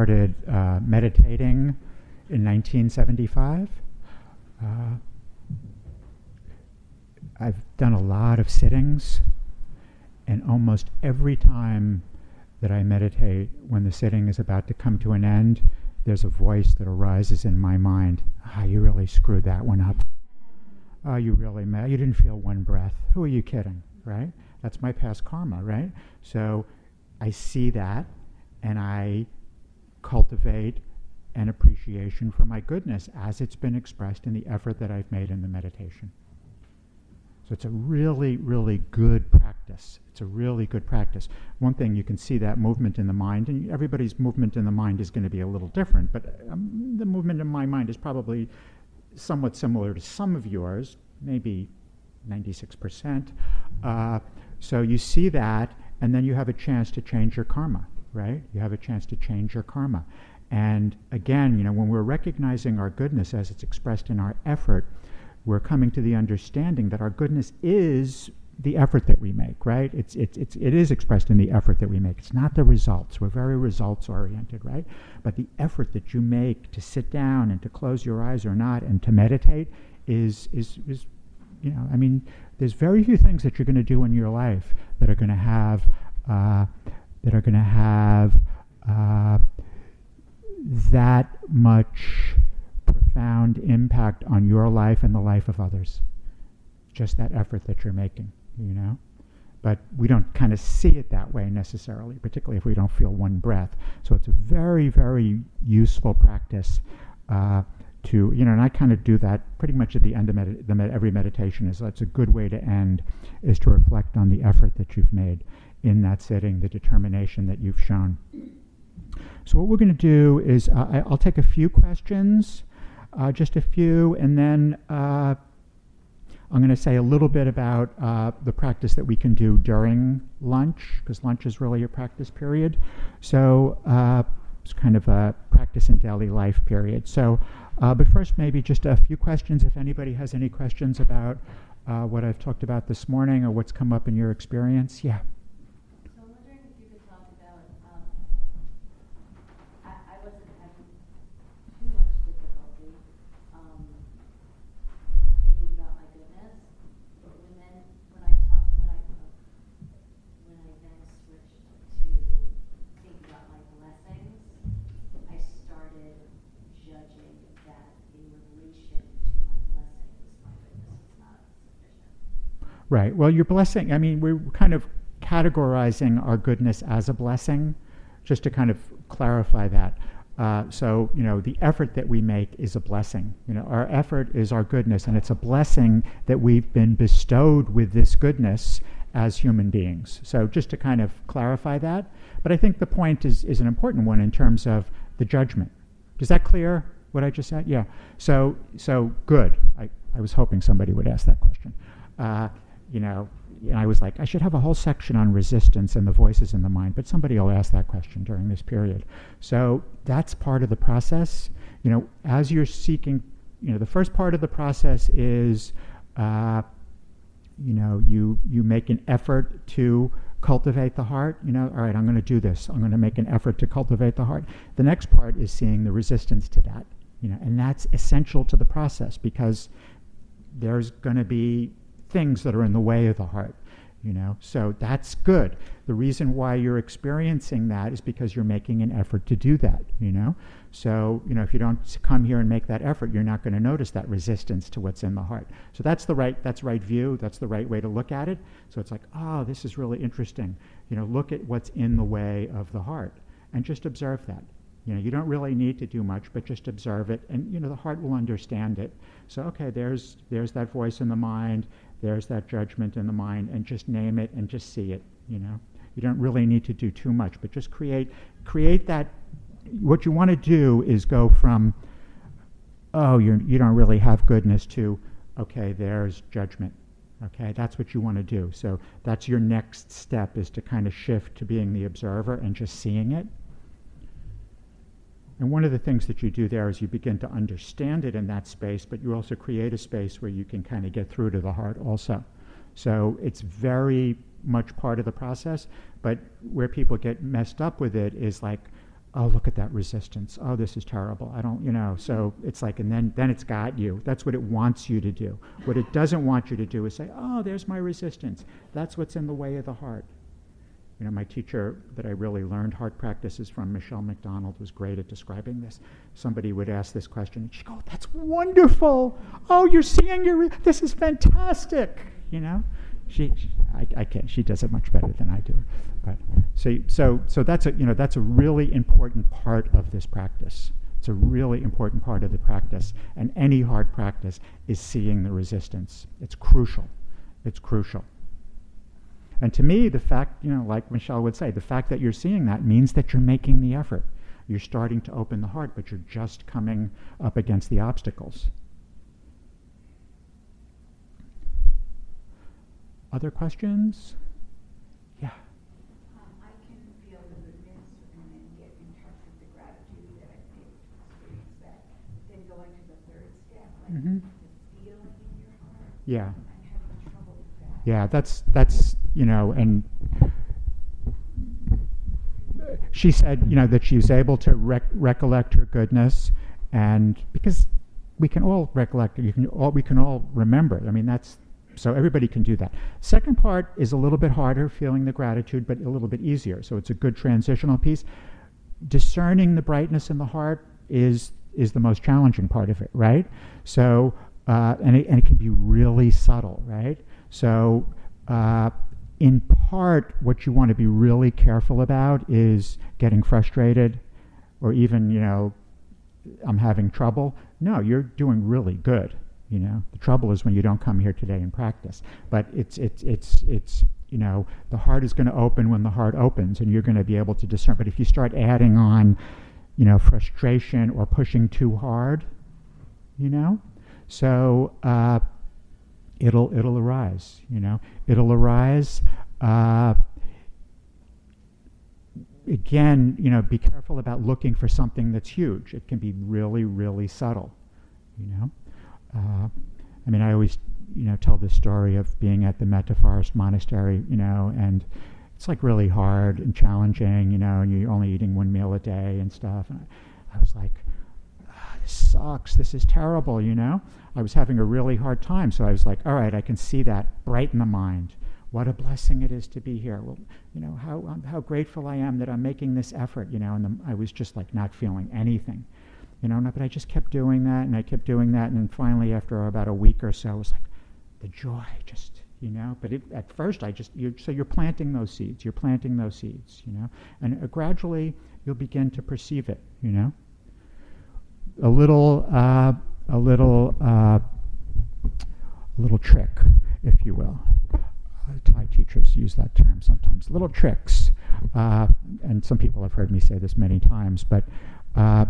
started uh, meditating in 1975. Uh, I've done a lot of sittings, and almost every time that I meditate, when the sitting is about to come to an end, there's a voice that arises in my mind. Ah, you really screwed that one up. Oh, you really mad. You didn't feel one breath. Who are you kidding, right? That's my past karma, right? So I see that and I cultivate an appreciation for my goodness as it's been expressed in the effort that I've made in the meditation. So it's a really, really good practice. It's a really good practice. One thing you can see that movement in the mind, and everybody's movement in the mind is going to be a little different, but um, the movement in my mind is probably somewhat similar to some of yours, maybe 96%. Uh, so you see that, and then you have a chance to change your karma, right? You have a chance to change your karma. And again, you know, when we're recognizing our goodness as it's expressed in our effort, we're coming to the understanding that our goodness is the effort that we make, right? It's, it's, it's, it is expressed in the effort that we make. It's not the results. We're very results oriented, right? But the effort that you make to sit down and to close your eyes or not and to meditate is, is, is you know, I mean, there's very few things that you're going to do in your life that are going to have, uh, that are going to have uh, that much profound impact on your life and the life of others. Just that effort that you're making, you know? But we don't kind of see it that way necessarily, particularly if we don't feel one breath. So it's a very, very useful practice uh, to, you know, and I kind of do that pretty much at the end of med- the med- every meditation. Is that's a good way to end, is to reflect on the effort that you've made in that setting the determination that you've shown. So what we're going to do is uh, I, will take a few questions uh, just a few, and then uh, I'm going to say a little bit about uh, the practice that we can do during lunch, because lunch is really a practice period. So uh, it's kind of a practice in daily life period. So, uh, but first, maybe just a few questions. If anybody has any questions about what I've talked about this morning or what's come up in your experience, yeah. Right. Well, your blessing, I mean, we're kind of categorizing our goodness as a blessing, just to kind of clarify that. Uh, so, you know, the effort that we make is a blessing. You know, our effort is our goodness, and it's a blessing that we've been bestowed with this goodness as human beings. So, just to kind of clarify that. But I think the point is, is an important one in terms of the judgment. Is that clear, what I just said? Yeah. So, so good. I, I was hoping somebody would ask that question. Uh, you know, and I was like, I should have a whole section on resistance and the voices in the mind, but somebody will ask that question during this period. So that's part of the process. You know, as you're seeking, you know, the first part of the process is, uh, you know, you you make an effort to cultivate the heart. You know, all right, I'm going to do this. I'm going to make an effort to cultivate the heart. The next part is seeing the resistance to that. You know, and that's essential to the process because there's going to be things that are in the way of the heart you know? So that's good. The reason why you're experiencing that is because you're making an effort to do that you know? So you know if you don't come here and make that effort you're not going to notice that resistance to what's in the heart. So that's the right that's right view that's the right way to look at it. So it's like oh this is really interesting. You know look at what's in the way of the heart and just observe that. You know you don't really need to do much but just observe it and you know the heart will understand it. So okay there's there's that voice in the mind there's that judgment in the mind, and just name it and just see it. You know, you don't really need to do too much, but just create create that. What you want to do is go from, oh, you you don't really have goodness to, okay, there's judgment. Okay, that's what you want to do. So that's your next step is to kind of shift to being the observer and just seeing it. And one of the things that you do there is you begin to understand it in that space, but you also create a space where you can kind of get through to the heart also. So it's very much part of the process, but where people get messed up with it is like, oh look at that resistance. Oh this is terrible. I don't you know? So it's like and then then it's got you. That's what it wants you to do. What it doesn't want you to do is say oh there's my resistance. That's what's in the way of the heart you know my teacher that i really learned heart practices from Michele mcdonald was great at describing this somebody would ask this question and she'd go that's wonderful oh you're seeing your re- this is fantastic you know she, she I, I can't she does it much better than i do but so, so, so that's a, you know, that's a really important part of this practice. It's a really important part of the practice. And any hard practice is seeing the resistance. It's crucial. It's crucial. And to me, the fact, you know, like Michele would say, the fact that you're seeing that means that you're making the effort. You're starting to open the heart, but you're just coming up against the obstacles. Other questions? Yeah. I Mm-hmm. The feeling in your heart. Yeah. Yeah, that's that's you know, and she said you know that she was able to rec- recollect her goodness, and because we can all recollect, you can all we can all remember. I mean, that's so everybody can do that. Second part is a little bit harder, feeling the gratitude, but a little bit easier. So it's a good transitional piece. Discerning the brightness in the heart is is the most challenging part of it, right? So, uh, and, it, and it can be really subtle, right? So, uh, in part, what you want to be really careful about is getting frustrated or even, you know, I'm having trouble. No, you're doing really good. You know, the trouble is when you don't come here today and practice. But it's, it's, it's, it's, you know, the heart is going to open when the heart opens and you're going to be able to discern. But if you start adding on, you know, frustration or pushing too hard, you know. So uh, it'll it'll arise, you know. It'll arise. Uh, again, you know, be careful about looking for something that's huge. It can be really, really subtle, you know. Uh, I mean, I always, you know, tell the story of being at the Metta Forest Monastery, you know, and it's like really hard and challenging, you know, and you're only eating one meal a day and stuff. And I, I was like, sucks. This is terrible, you know. I was having a really hard time, so I was like, all right, I can see that brighten the mind. What a blessing it is to be here. Well, you know how um, how grateful I am that I'm making this effort, you know. And the, I was just like not feeling anything, you know. But I just kept doing that, and I kept doing that, and then finally, after about a week or so, I was like, the joy just you know but it, at first i just you're, so you're planting those seeds you're planting those seeds you know and uh, gradually you'll begin to perceive it you know a little uh, a little uh, a little trick if you will uh, thai teachers use that term sometimes little tricks uh, and some people have heard me say this many times but uh,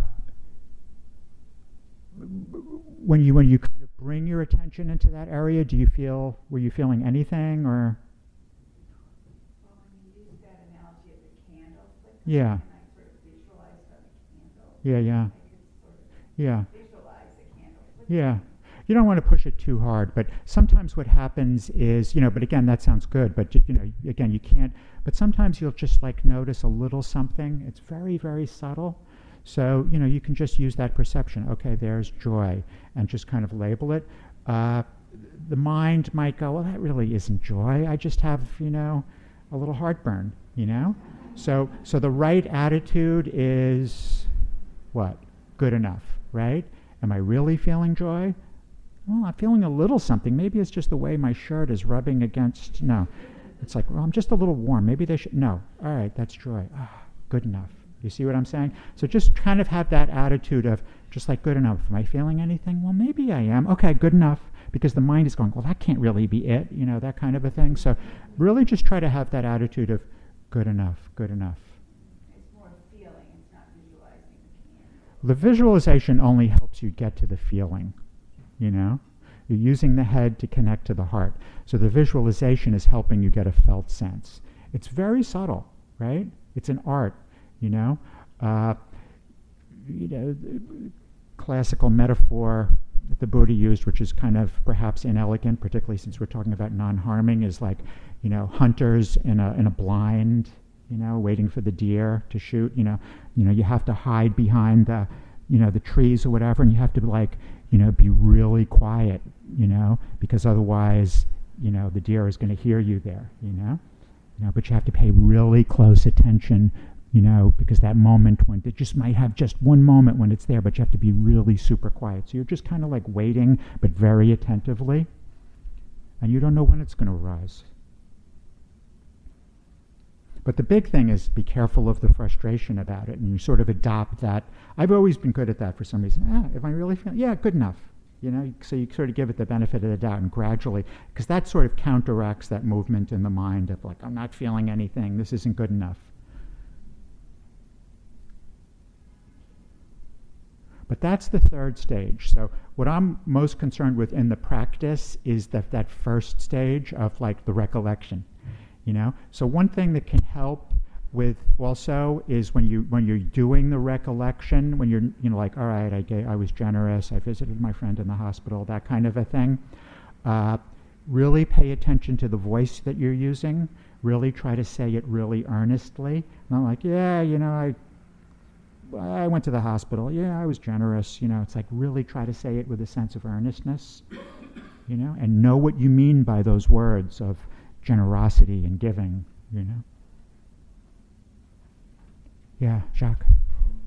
when you when you kind of bring your attention into that area, do you feel were you feeling anything or? Well, when you use that analogy of the yeah. Yeah, yeah. Sort of yeah. Candle yeah. You don't want to push it too hard, but sometimes what happens is, you know, but again, that sounds good, but you know, again, you can't, but sometimes you'll just like notice a little something. It's very, very subtle so, you know, you can just use that perception. Okay, there's joy, and just kind of label it. Uh, the mind might go, well, that really isn't joy. I just have, you know, a little heartburn, you know? So, so the right attitude is what? Good enough, right? Am I really feeling joy? Well, I'm feeling a little something. Maybe it's just the way my shirt is rubbing against. No. It's like, well, I'm just a little warm. Maybe they should. No. All right, that's joy. Ah, good enough. You see what I'm saying? So just kind of have that attitude of just like good enough. Am I feeling anything? Well, maybe I am. Okay, good enough. Because the mind is going, well, that can't really be it, you know, that kind of a thing. So really just try to have that attitude of good enough, good enough. It's more feeling, it's not visualizing the visualization only helps you get to the feeling, you know? You're using the head to connect to the heart. So the visualization is helping you get a felt sense. It's very subtle, right? It's an art you know, uh, you know, classical metaphor that the Buddha used, which is kind of perhaps inelegant, particularly since we're talking about non-harming, is like, you know, hunters in a in a blind, you know, waiting for the deer to shoot. You know, you know, you have to hide behind the, you know, the trees or whatever, and you have to like, you know, be really quiet, you know, because otherwise, you know, the deer is going to hear you there, you know, you know. But you have to pay really close attention, you know, because that moment when it just might have just one moment when it's there, but you have to be really super quiet. So you're just kind of like waiting, but very attentively, and you don't know when it's going to arise. But the big thing is be careful of the frustration about it, and you sort of adopt that. I've always been good at that for some reason. Ah, am I really feeling? Yeah, good enough. You know, so you sort of give it the benefit of the doubt, and gradually, because that sort of counteracts that movement in the mind of like, I'm not feeling anything. This isn't good enough. But that's the third stage. So what I'm most concerned with in the practice is that that first stage of like the recollection you know? So one thing that can help with also is when you when you're doing the recollection when you're you know like all right I gave, I was generous I visited my friend in the hospital that kind of a thing. Uh, really pay attention to the voice that you're using. Really try to say it really earnestly. Not like yeah you know I I went to the hospital. Yeah I was generous you know? It's like really try to say it with a sense of earnestness you know? And know what you mean by those words of generosity and giving, you know. Yeah, Jacques. Um,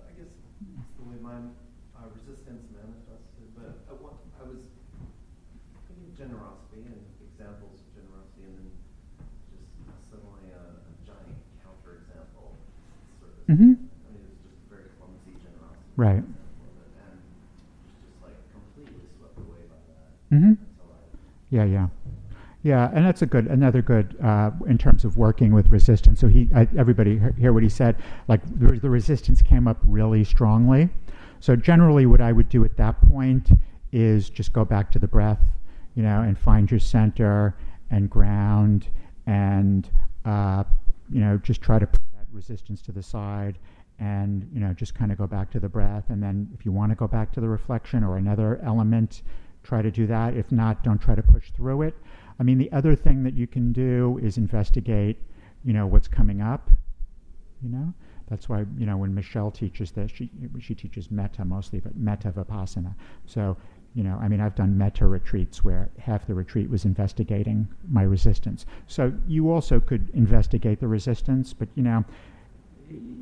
I guess it's the way my uh, resistance manifested, but I, want, I was thinking of generosity and examples of generosity, and then just suddenly a, a giant counterexample surfaced. Mm-hmm. I mean, it was just very clumsy generosity. Right. And just like completely swept away by that. Mm-hmm. I, yeah, yeah. Yeah, and that's a good, another good uh, in terms of working with resistance. So he, I, everybody hear what he said. Like the, the, resistance came up really strongly. So generally, what I would do at that point is just go back to the breath, you know, and find your center and ground, and uh, you know, just try to put that resistance to the side, and you know, just kind of go back to the breath. And then, if you want to go back to the reflection or another element, try to do that. If not, don't try to push through it. I mean, the other thing that you can do is investigate, you know, what's coming up. You know, that's why you know when Michele teaches this, she she teaches metta mostly, but metta vipassana. So you know, I mean, I've done metta retreats where half the retreat was investigating my resistance. So you also could investigate the resistance, but you know,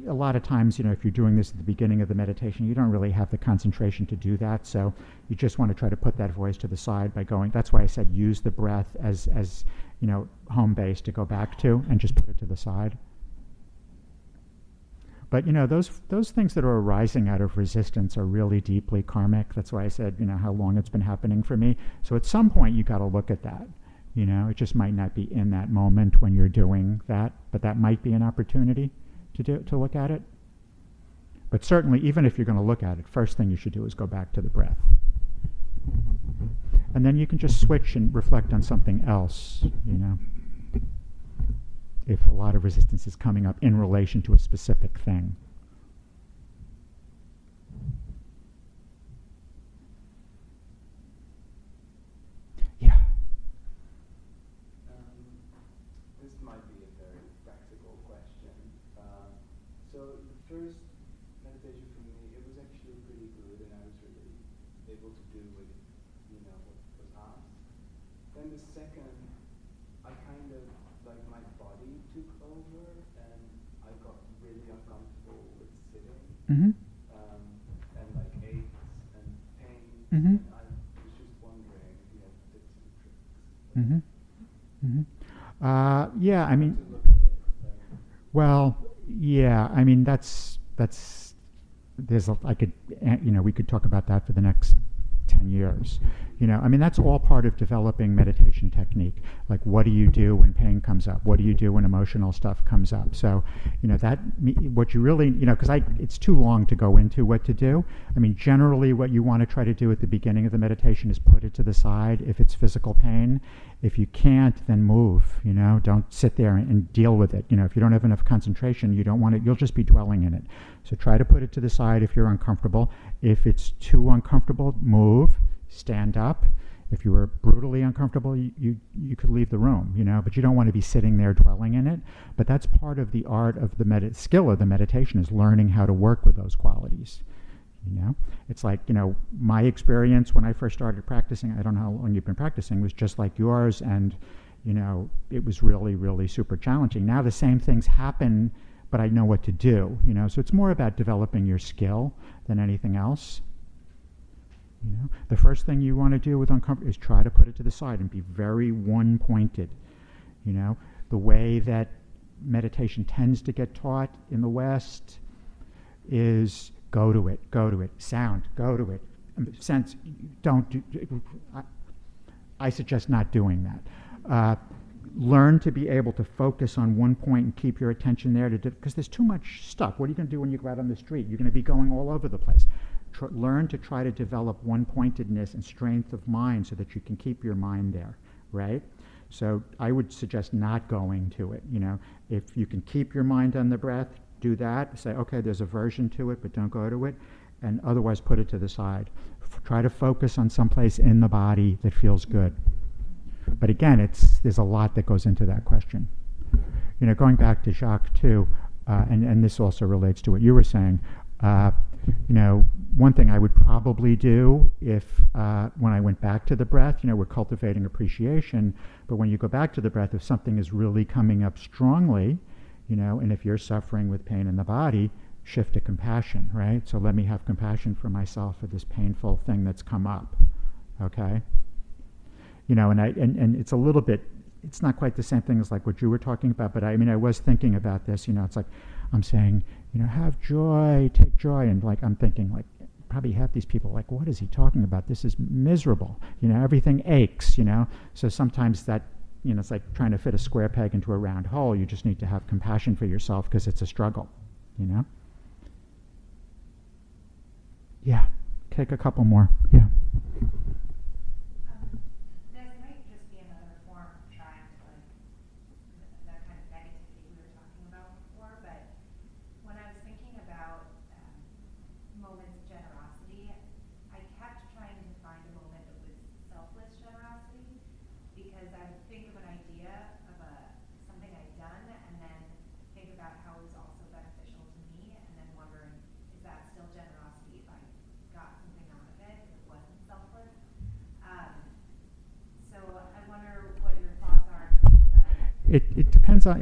a lot of times, you know, if you're doing this at the beginning of the meditation, you don't really have the concentration to do that. So you just want to try to put that voice to the side by going. That's why I said use the breath as as you know home base to go back to, and just put it to the side. But you know those those things that are arising out of resistance are really deeply karmic. That's why I said you know how long it's been happening for me. So at some point you got to look at that. You know, it just might not be in that moment when you're doing that, but that might be an opportunity to do to look at it. But certainly, even if you're going to look at it, first thing you should do is go back to the breath. And then you can just switch and reflect on something else, you know. If a lot of resistance is coming up in relation to a specific thing. Mm-hmm. Um, and like aches and pains. Mm-hmm. And I was just wondering if you had tips and tricks. Mm-hmm. Mm-hmm. Uh, yeah, I mean, well, yeah, I mean that's that's there's a, I could eh, you know we could talk about that for the next 10 years. You know, I mean, that's all part of developing meditation technique. Like, what do you do when pain comes up? What do you do when emotional stuff comes up? So, you know, that, what you really, you know, because I, it's too long to go into what to do. I mean, generally, what you want to try to do at the beginning of the meditation is put it to the side if it's physical pain. If you can't, then move, you know, don't sit there and, and deal with it. You know, if you don't have enough concentration, you don't want it, you'll just be dwelling in it. So try to put it to the side if you're uncomfortable. If it's too uncomfortable, move, stand up. If you were brutally uncomfortable, you, you, you could leave the room, you know, but you don't want to be sitting there dwelling in it. But that's part of the art of the med- skill of the meditation is learning how to work with those qualities. You know, it's like you know my experience when I first started practicing. I don't know how long you've been practicing was just like yours, and you know it was really really super challenging. Now the same things happen, but I know what to do. You know, so it's more about developing your skill than anything else. You know, the first thing you want to do with uncomfortable is try to put it to the side and be very one pointed. You know, the way that meditation tends to get taught in the West is Go to it, go to it. Sound, go to it. Sense, don't do. I, I suggest not doing that. Uh, learn to be able to focus on one point and keep your attention there because there's too much stuff. What are you going to do when you go out on the street? You're going to be going all over the place. Tr- learn to try to develop one pointedness and strength of mind so that you can keep your mind there, right? So I would suggest not going to it. You know, if you can keep your mind on the breath, do that. Say, okay, there's aversion to it, but don't go to it. And otherwise, put it to the side. F- try to focus on some place in the body that feels good. But again, it's, there's a lot that goes into that question. You know, going back to Jacques, too, uh, and, and this also relates to what you were saying. Uh, you know, one thing I would probably do if uh, when I went back to the breath, you know, we're cultivating appreciation, but when you go back to the breath, if something is really coming up strongly, you know, and if you're suffering with pain in the body, shift to compassion, right? So let me have compassion for myself for this painful thing that's come up, okay? You know, and I and, and it's a little bit, it's not quite the same thing as like what you were talking about, but I, mean, I was thinking about this. You know, it's like I'm saying, you know, have joy, take joy, and like I'm thinking like probably half these people like, what is he talking about? This is miserable. You know, everything aches. You know, so sometimes that you know, it's like trying to fit a square peg into a round hole. You just need to have compassion for yourself because it's a struggle, you know? Yeah. Take a couple more. Yeah.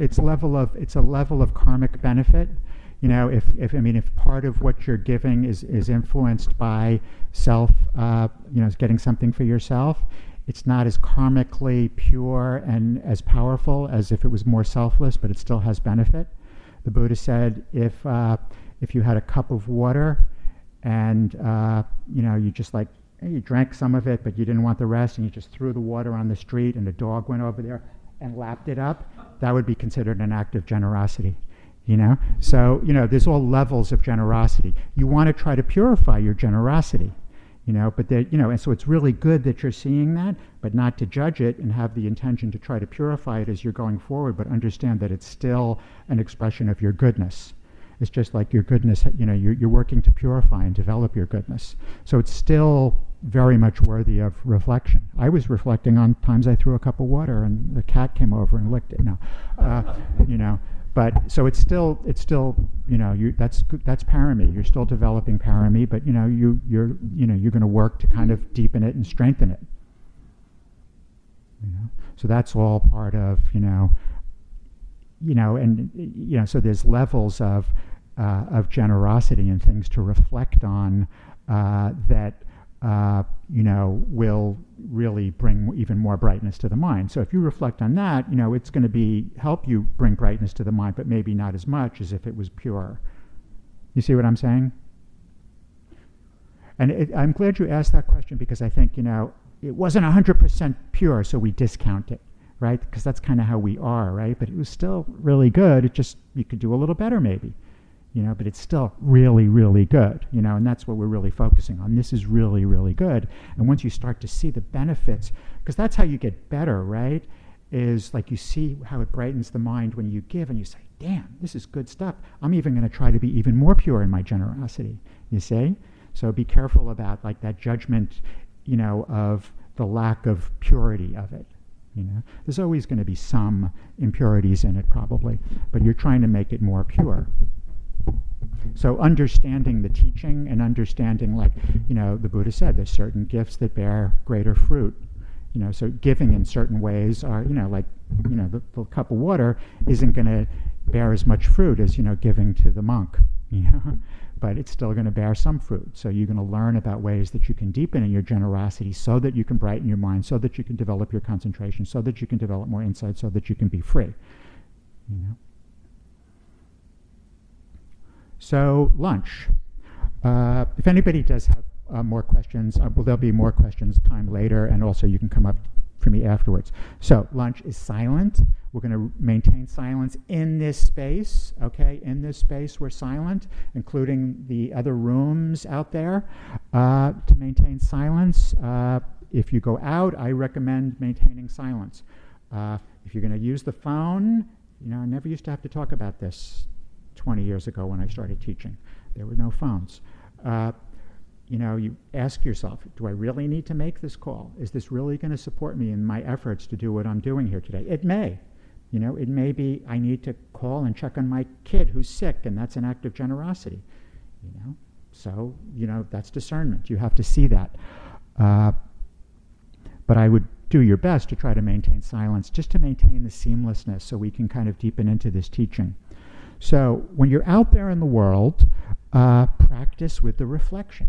Its level of it's a level of karmic benefit. You know, if, if I mean if part of what you're giving is, is influenced by self, uh, you know, getting something for yourself, it's not as karmically pure and as powerful as if it was more selfless, but it still has benefit. The Buddha said if uh, if you had a cup of water and uh, you know you just like you drank some of it, but you didn't want the rest, and you just threw the water on the street, and a dog went over there and lapped it up, that would be considered an act of generosity. You know? So, you know, there's all levels of generosity. You want to try to purify your generosity. You know, but that you know, and so it's really good that you're seeing that, but not to judge it and have the intention to try to purify it as you're going forward, but understand that it's still an expression of your goodness. It's just like your goodness, you know, you're, you're working to purify and develop your goodness. So it's still very much worthy of reflection. I was reflecting on times I threw a cup of water and the cat came over and licked it. No, uh, you know, but so it's still it's still you know you that's that's parami. You're still developing parami, but you know you you're you know you're going to work to kind of deepen it and strengthen it. You know, so that's all part of you know you know and you know so there's levels of uh, of generosity and things to reflect on uh, that uh, you know will really bring even more brightness to the mind. So if you reflect on that, you know it's going to be help you bring brightness to the mind, but maybe not as much as if it was pure. You see what I'm saying? And it, I'm glad you asked that question because I think you know it wasn't 100% pure, so we discount it right? Because that's kind of how we are, right? But it was still really good. It just, you could do a little better maybe you know, but it's still really, really good, you know, and that's what we're really focusing on. This is really, really good. And once you start to see the benefits, because that's how you get better, right? Is like you see how it brightens the mind when you give and you say, damn, this is good stuff. I'm even going to try to be even more pure in my generosity, you see? So be careful about like that judgment, you know, of the lack of purity of it. You know, there's always going to be some impurities in it, probably, but you're trying to make it more pure. So understanding the teaching and understanding, like you know, the Buddha said, there's certain gifts that bear greater fruit. You know, so giving in certain ways are, you know, like you know, the, the cup of water isn't going to bear as much fruit as you know giving to the monk. You know, but it's still going to bear some fruit. So you're going to learn about ways that you can deepen in your generosity so that you can brighten your mind, so that you can develop your concentration, so that you can develop more insight, so that you can be free. You know. So lunch. Uh, if anybody does have uh, more questions, uh, well, there'll be more questions time later, and also you can come up for me afterwards. So lunch is silent. We're going to maintain silence in this space, okay? In this space, we're silent, including the other rooms out there. Uh, to maintain silence, uh, if you go out, I recommend maintaining silence. Uh, if you're going to use the phone, you know, I never used to have to talk about this 20 years ago when I started teaching. There were no phones. Uh, you know, you ask yourself, do I really need to make this call? Is this really going to support me in my efforts to do what I'm doing here today? It may. You know, it may be I need to call and check on my kid who's sick, and that's an act of generosity. You know, so you know that's discernment. You have to see that. Uh, but I would do your best to try to maintain silence, just to maintain the seamlessness, so we can kind of deepen into this teaching. So when you're out there in the world, uh, practice with the reflection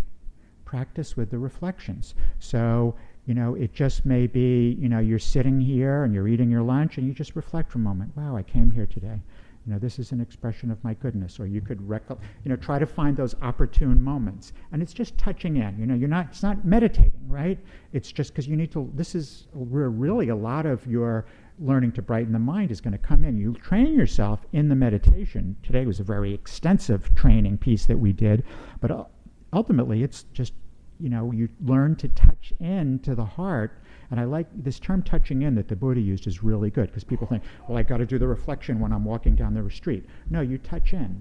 practice with the reflections. So, you know, it just may be, you know, you're sitting here and you're eating your lunch and you just reflect for a moment. Wow, I came here today. You know, this is an expression of my goodness. Or you could, you know, try to find those opportune moments. And it's just touching in. You know, you're not, it's not meditating, right? It's just because you need to, this is where really a lot of your learning to brighten the mind is going to come in. You train yourself in the meditation. Today was a very extensive training piece that we did, but ultimately it's just you know, you learn to touch in to the heart. And I like this term touching in that the Buddha used is really good because people think, well, I got to do the reflection when I'm walking down the street. No, you touch in.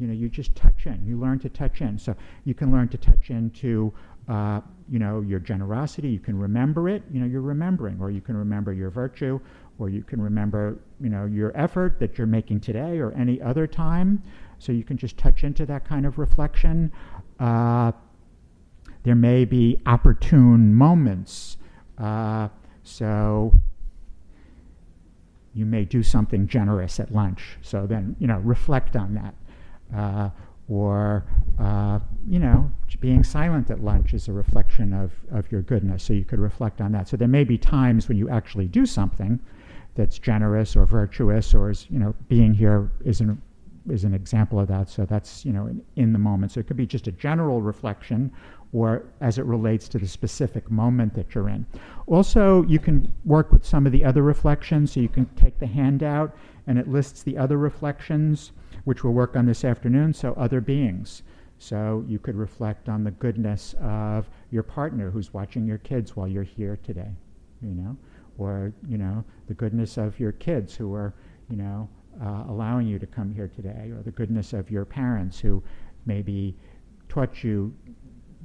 You know, you just touch in. You learn to touch in. So you can learn to touch into, uh, you know, your generosity. You can remember it. You know, you're remembering, or you can remember your virtue, or you can remember, you know, your effort that you're making today or any other time. So you can just touch into that kind of reflection. Uh, there may be opportune moments. Uh, so you may do something generous at lunch. So then, you know, reflect on that. Uh, or, uh, you know, being silent at lunch is a reflection of, of your goodness. So you could reflect on that. So there may be times when you actually do something that's generous or virtuous, or is, you know, being here is an, is an example of that. So that's, you know, in, in the moment. So it could be just a general reflection or as it relates to the specific moment that you're in. Also, you can work with some of the other reflections. So you can take the handout and it lists the other reflections, which we'll work on this afternoon. So, other beings. So you could reflect on the goodness of your partner who's watching your kids while you're here today, you know, or, you know, the goodness of your kids who are, you know, uh, allowing you to come here today, or the goodness of your parents who maybe taught you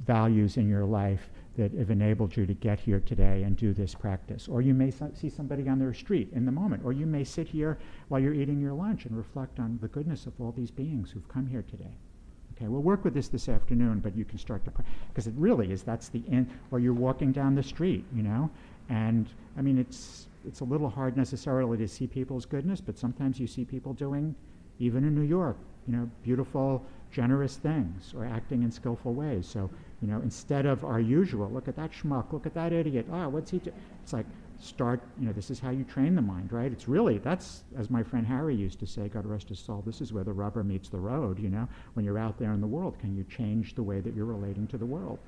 values in your life that have enabled you to get here today and do this practice. Or you may so- see somebody on the street in the moment, or you may sit here while you're eating your lunch and reflect on the goodness of all these beings who've come here today. Okay, we'll work with this this afternoon, but you can start to, because it really is, that's the end, or you're walking down the street, you know, and I mean, it's, it's a little hard necessarily to see people's goodness, but sometimes you see people doing, even in New York, you know, beautiful, generous things or acting in skillful ways. So you know, instead of our usual, look at that schmuck, look at that idiot. Ah, oh, what's he do? It's like start, you know, this is how you train the mind, right? It's really, that's, as my friend Harry used to say, God rest his soul, this is where the rubber meets the road, you know? When you're out there in the world, can you change the way that you're relating to the world,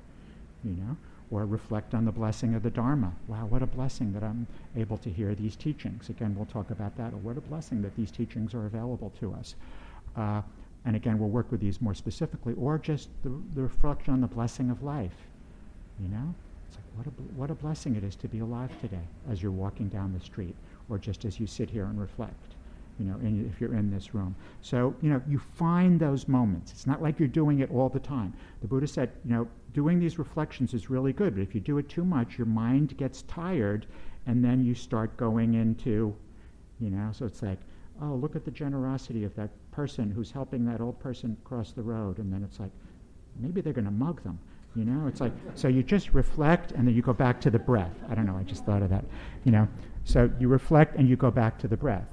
you know? Or reflect on the blessing of the Dharma. Wow, what a blessing that I'm able to hear these teachings. Again, we'll talk about that. Or what a blessing that these teachings are available to us. Uh, and again, we'll work with these more specifically, or just the, the reflection on the blessing of life. You know? It's like, what a, what a blessing it is to be alive today as you're walking down the street, or just as you sit here and reflect. You know, in, if you're in this room. So, you know, you find those moments. It's not like you're doing it all the time. The Buddha said, you know, doing these reflections is really good, but if you do it too much, your mind gets tired, and then you start going into, you know, so it's like, oh, look at the generosity of that person who's helping that old person cross the road, and then it's like, maybe they're going to mug them. You know, it's like, so you just reflect and then you go back to the breath. I don't know, I just thought of that. You know, so you reflect and you go back to the breath.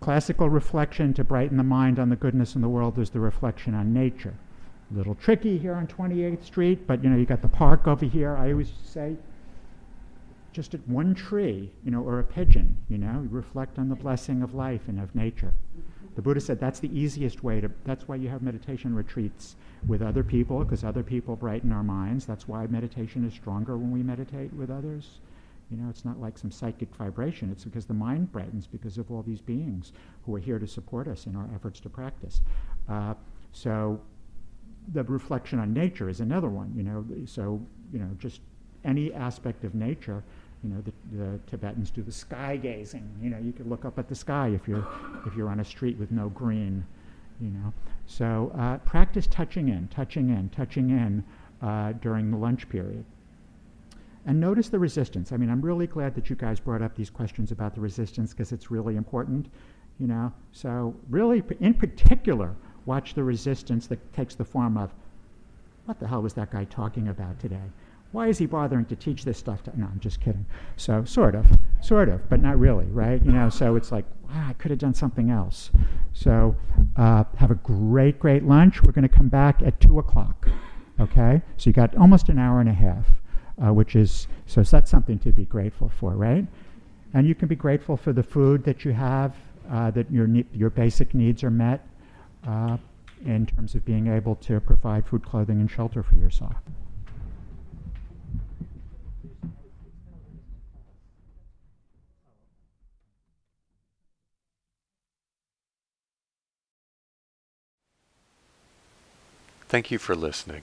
Classical reflection to brighten the mind on the goodness in the world is the reflection on nature. A little tricky here on 28th Street, but you know, you got the park over here. I always say, just at one tree, you know, or a pigeon, you know, you reflect on the blessing of life and of nature. The Buddha said that's the easiest way to, that's why you have meditation retreats with other people, because other people brighten our minds. That's why meditation is stronger when we meditate with others. You know, it's not like some psychic vibration. It's because the mind brightens because of all these beings who are here to support us in our efforts to practice. Uh, so the reflection on nature is another one, you know. So, you know, just any aspect of nature, you know, the, the Tibetans do the sky gazing. You know, you could look up at the sky if you're, if you're on a street with no green, you know. So uh, practice touching in, touching in, touching in uh, during the lunch period. And notice the resistance. I mean, I'm really glad that you guys brought up these questions about the resistance because it's really important, you know. So really, in particular, watch the resistance that takes the form of, what the hell was that guy talking about today? Why is he bothering to teach this stuff to? No, I'm just kidding. So sort of, sort of, but not really, right? You know. So it's like, wow, I could have done something else. So uh, have a great, great lunch. We're going to come back at two o'clock. Okay. So you got almost an hour and a half uh, which is so that's something to be grateful for, right? And you can be grateful for the food that you have, uh, that your ne- your basic needs are met, uh, in terms of being able to provide food, clothing, and shelter for yourself. Thank you for listening.